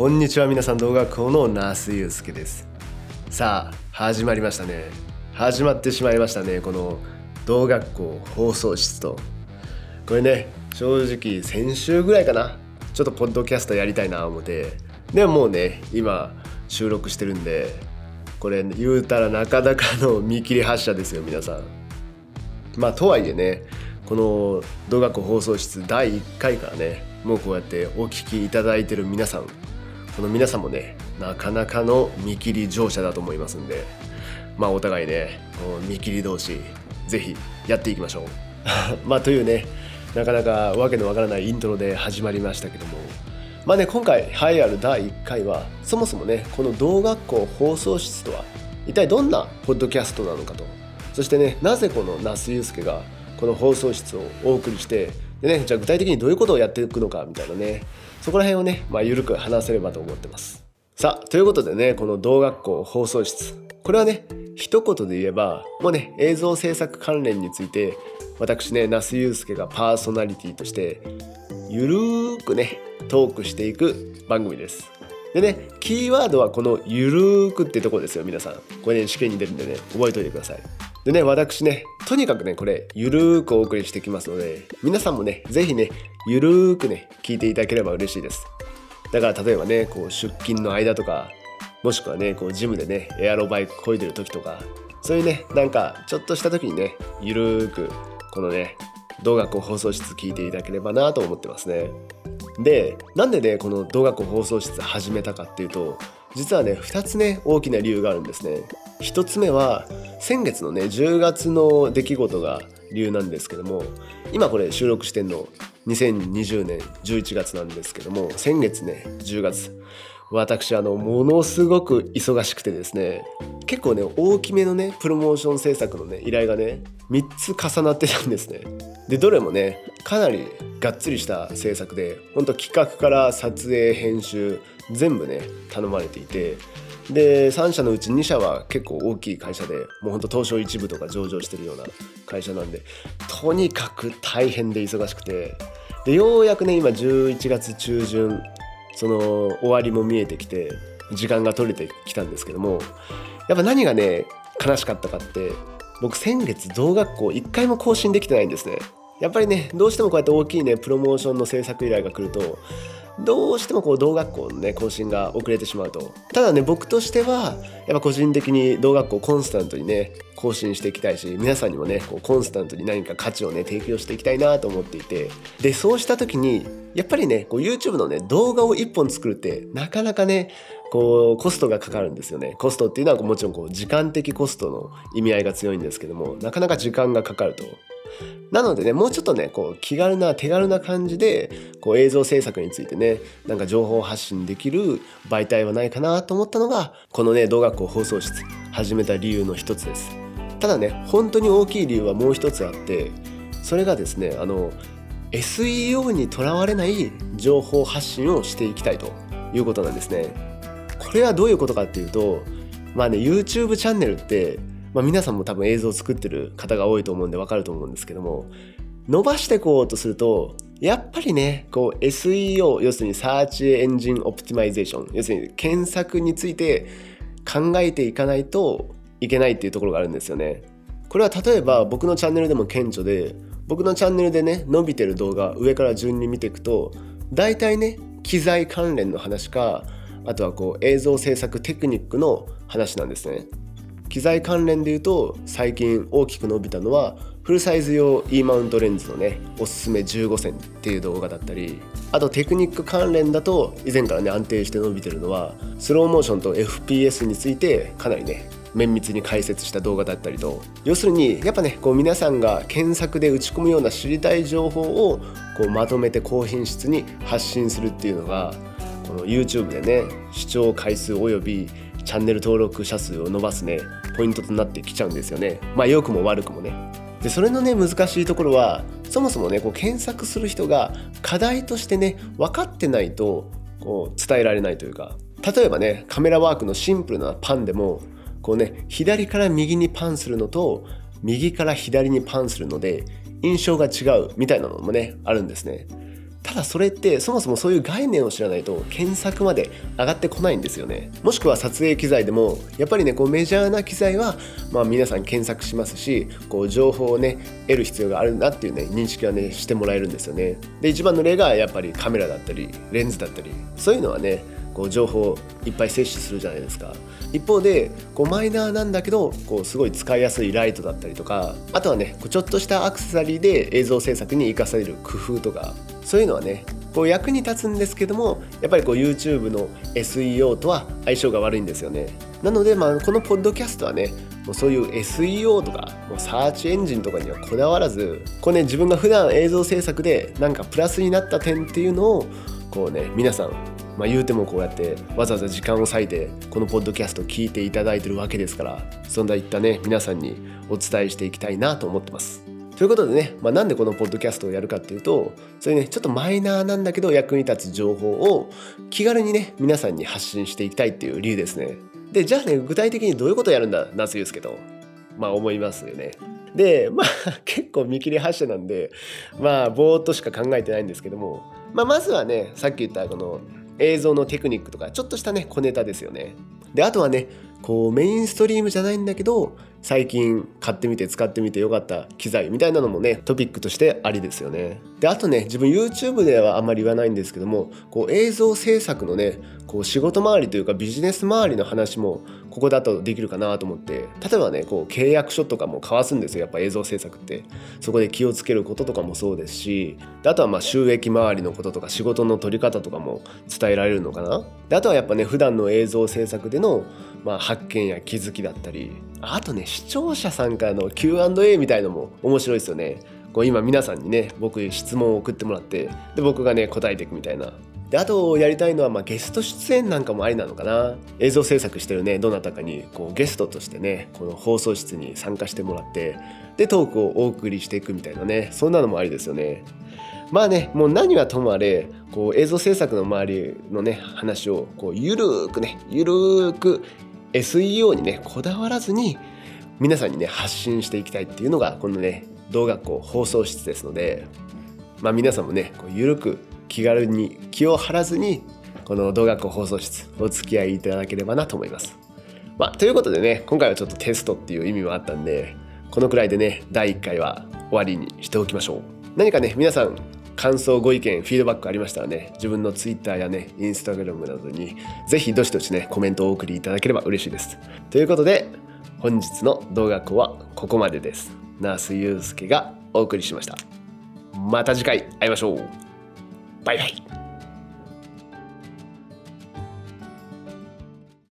こんにちは皆さん動画校の那須祐介です。さあ始まりましたね。始まってしまいましたねこの動学校放送室と。これね正直先週ぐらいかな。ちょっとポッドキャストやりたいな思って。でももうね今収録してるんでこれ言うたらなかなかの見切り発車ですよ皆さん。まあとはいえねこの動学校放送室第1回からねもうこうやってお聞きいただいてる皆さんこの皆さんもねなかなかの見切り乗車だと思いますんでまあお互いね見切り同士ぜひやっていきましょう。まあというねなかなかわけのわからないイントロで始まりましたけどもまあね今回栄えある第1回はそもそもねこの同学校放送室とは一体どんなポッドキャストなのかとそしてねなぜこの那須祐介がこの放送室をお送りしてでねじゃあ具体的にどういうことをやっていくのかみたいなね。そこら辺をね、まあ、緩く話せればと思ってます。さあということでねこの同学校放送室。これはね一言で言えばもうね映像制作関連について私ね那須祐介がパーソナリティとしてゆるーくねトークしていく番組です。でねキーワードはこの「ゆるーく」ってとこですよ皆さん。これね試験に出るんでね覚えておいてください。でね私ねとにかくねこれゆるーくお送りしてきますので皆さんもね是非ねゆるーくね聞いていただければ嬉しいです。だから例えばねこう出勤の間とかもしくはねこうジムでねエアロバイク漕いでる時とかそういうねなんかちょっとした時にねゆるーくこのね動画放送室聞いていただければなと思ってますね。でなんでねこの動画放送室始めたかっていうと実はね2つね大きな理由があるんですね。1つ目は先月のね10月の出来事が理由なんですけども今これ収録してんの2020年11月なんですけども先月ね10月私あのものすごく忙しくてですね結構ね大きめのねプロモーション制作のね依頼がね3つ重なってたんですね。でどれもねかなりがっつりした制作でほんと企画から撮影編集全部ね頼まれていてで3社のうち2社は結構大きい会社でもうほんと東証一部とか上場してるような会社なんでとにかく大変で忙しくてでようやくね今11月中旬その終わりも見えてきて時間が取れてきたんですけどもやっぱ何がね悲しかったかって僕先月同学校1回も更新できてないんですね。やっぱりねどうしてもこうやって大きいねプロモーションの制作依頼が来るとどうしてもこう同学校のね更新が遅れてしまうと。ただね僕としてはやっぱ個人的に同学校コンスタントにね更新していきたいし皆さんにもねこうコンスタントに何か価値をね提供していきたいなと思っていて。でそうした時にやっぱりねこう YouTube のね動画を1本作るってなかなかねこうコストがかかるんですよね。コストっていうのはもちろんこう時間的コストの意味合いが強いんですけどもなかなか時間がかかると。なのでねもうちょっとねこう気軽な手軽な感じでこう映像制作についてねなんか情報発信できる媒体はないかなと思ったのがこのね動学校放送室始めた理由の一つです。ただね本当に大きい理由はもう一つあってそれがですねあの SEO にとらわれない情報発信をしていきたいということなんですね。これはどういうことかっていうとまあね YouTube チャンネルってまあ、皆さんも多分映像を作ってる方が多いと思うんでわかると思うんですけども伸ばしていこうとするとやっぱりねこう SEO 要するに search engine optimization 要するに検索について考えていかないといけないっていうところがあるんですよね。これは例えば僕のチャンネルでも顕著で僕のチャンネルでね伸びてる動画上から順に見ていくと大体ね機材関連の話かあとはこう映像制作テクニックの話なんですね。機材関連で言うと最近大きく伸びたのはフルサイズ用 E マウントレンズのねおすすめ15選っていう動画だったりあとテクニック関連だと以前からね安定して伸びてるのはスローモーションと FPS についてかなりね綿密に解説した動画だったりと。要するにやっぱねこう皆さんが検索で打ち込むような知りたい情報をこうまとめて高品質に発信するっていうのがこの YouTube でね視聴回数およびチャンネル登録者数を伸ばすねポイントとなってきちゃうんですよね。まあ良くも悪くもね。でそれのね難しいところはそもそもねこう検索する人が課題としてね分かってないとこう伝えられないというか。例えばねカメラワークのシンプルなパンでもこうね左から右にパンするのと右から左にパンするので印象が違うみたいなのもねあるんですね。ただそれってそもそもそういう概念を知らないと検索まで上がってこないんですよね。もしくは撮影機材でもやっぱりねこうメジャーな機材はまあ皆さん検索しますしこう情報をね得る必要があるなっていうね認識はねしてもらえるんですよね。で一番の例がやっぱりカメラだったりレンズだったり。そういうのはねこう情報をいっぱい摂取するじゃないですか。一方でこうマイナーなんだけどこうすごい使いやすいライトだったりとかあとはねちょっとしたアクセサリーで映像制作に生かされる工夫とかそういうのはねこう役に立つんですけどもやっぱりこう YouTube の SEO とは相性が悪いんですよね。なのでまあこのポッドキャストはねもうそういう SEO とかもうサーチエンジンとかにはこだわらずこうね自分が普段映像制作でなんかプラスになった点っていうのをこうね皆さんまあ、言うてもこうやってわざわざ時間を割いてこのポッドキャストを聞いていただいてるわけですからそんないったね皆さんにお伝えしていきたいなと思ってます。ということでね、まあ、なんでこのポッドキャストをやるかっていうとそれねちょっとマイナーなんだけど役に立つ情報を気軽にね皆さんに発信していきたいっていう理由ですね。でじゃあね具体的にどういうことをやるんだ夏祐介とまあ思いますよね。でまあ 結構見切り発車なんでまあぼーっとしか考えてないんですけども、まあ、まずはねさっき言ったこの映像のテクニックとかちょっとしたね小ネタですよね。であとはねこうメインストリームじゃないんだけど最近買ってみて使ってみてよかった機材みたいなのもねトピックとしてありですよね。であとね自分 YouTube ではあんまり言わないんですけどもこう映像制作のねこう仕事周りというかビジネス周りの話もここだとできるかなと思って例えばねこう契約書とかも交わすんですよやっぱ映像制作って。そこで気をつけることとかもそうですしであとはまあ収益周りのこととか仕事の取り方とかも伝えられるのかな。であとはやっぱね普段の映像制作でのまあ発見や気づきだったりあとね視聴者さんからの Q&A みたいのも面白いですよね。こう今皆さんにね僕質問を送ってもらってで僕がね答えていくみたいな。であとやりたいのはまあゲスト出演なんかもありなのかな。映像制作してるねどなたかにこうゲストとしてねこの放送室に参加してもらってでトークをお送りしていくみたいなねそんなのもありですよね。まあねもう何はともあれこう映像制作の周りのね話をこうゆるーくねゆるーく SEO にねこだわらずに皆さんにね発信していきたいっていうのがこのね動学校放送室ですのでまあ皆さんもねこうゆるく気軽に気を張らずにこの動学校放送室お付き合いいただければなと思います。まあ、ということでね今回はちょっとテストっていう意味もあったんでこのくらいでね第1回は終わりにしておきましょう。何かね皆さん感想ご意見フィードバックありましたらね自分の Twitter やね Instagram などにぜひどしどしねコメントをお送りいただければ嬉しいです。ということで本日の動画校はここまでです。ナースユースケがお送りしました。また次回会いましょう。バイバイ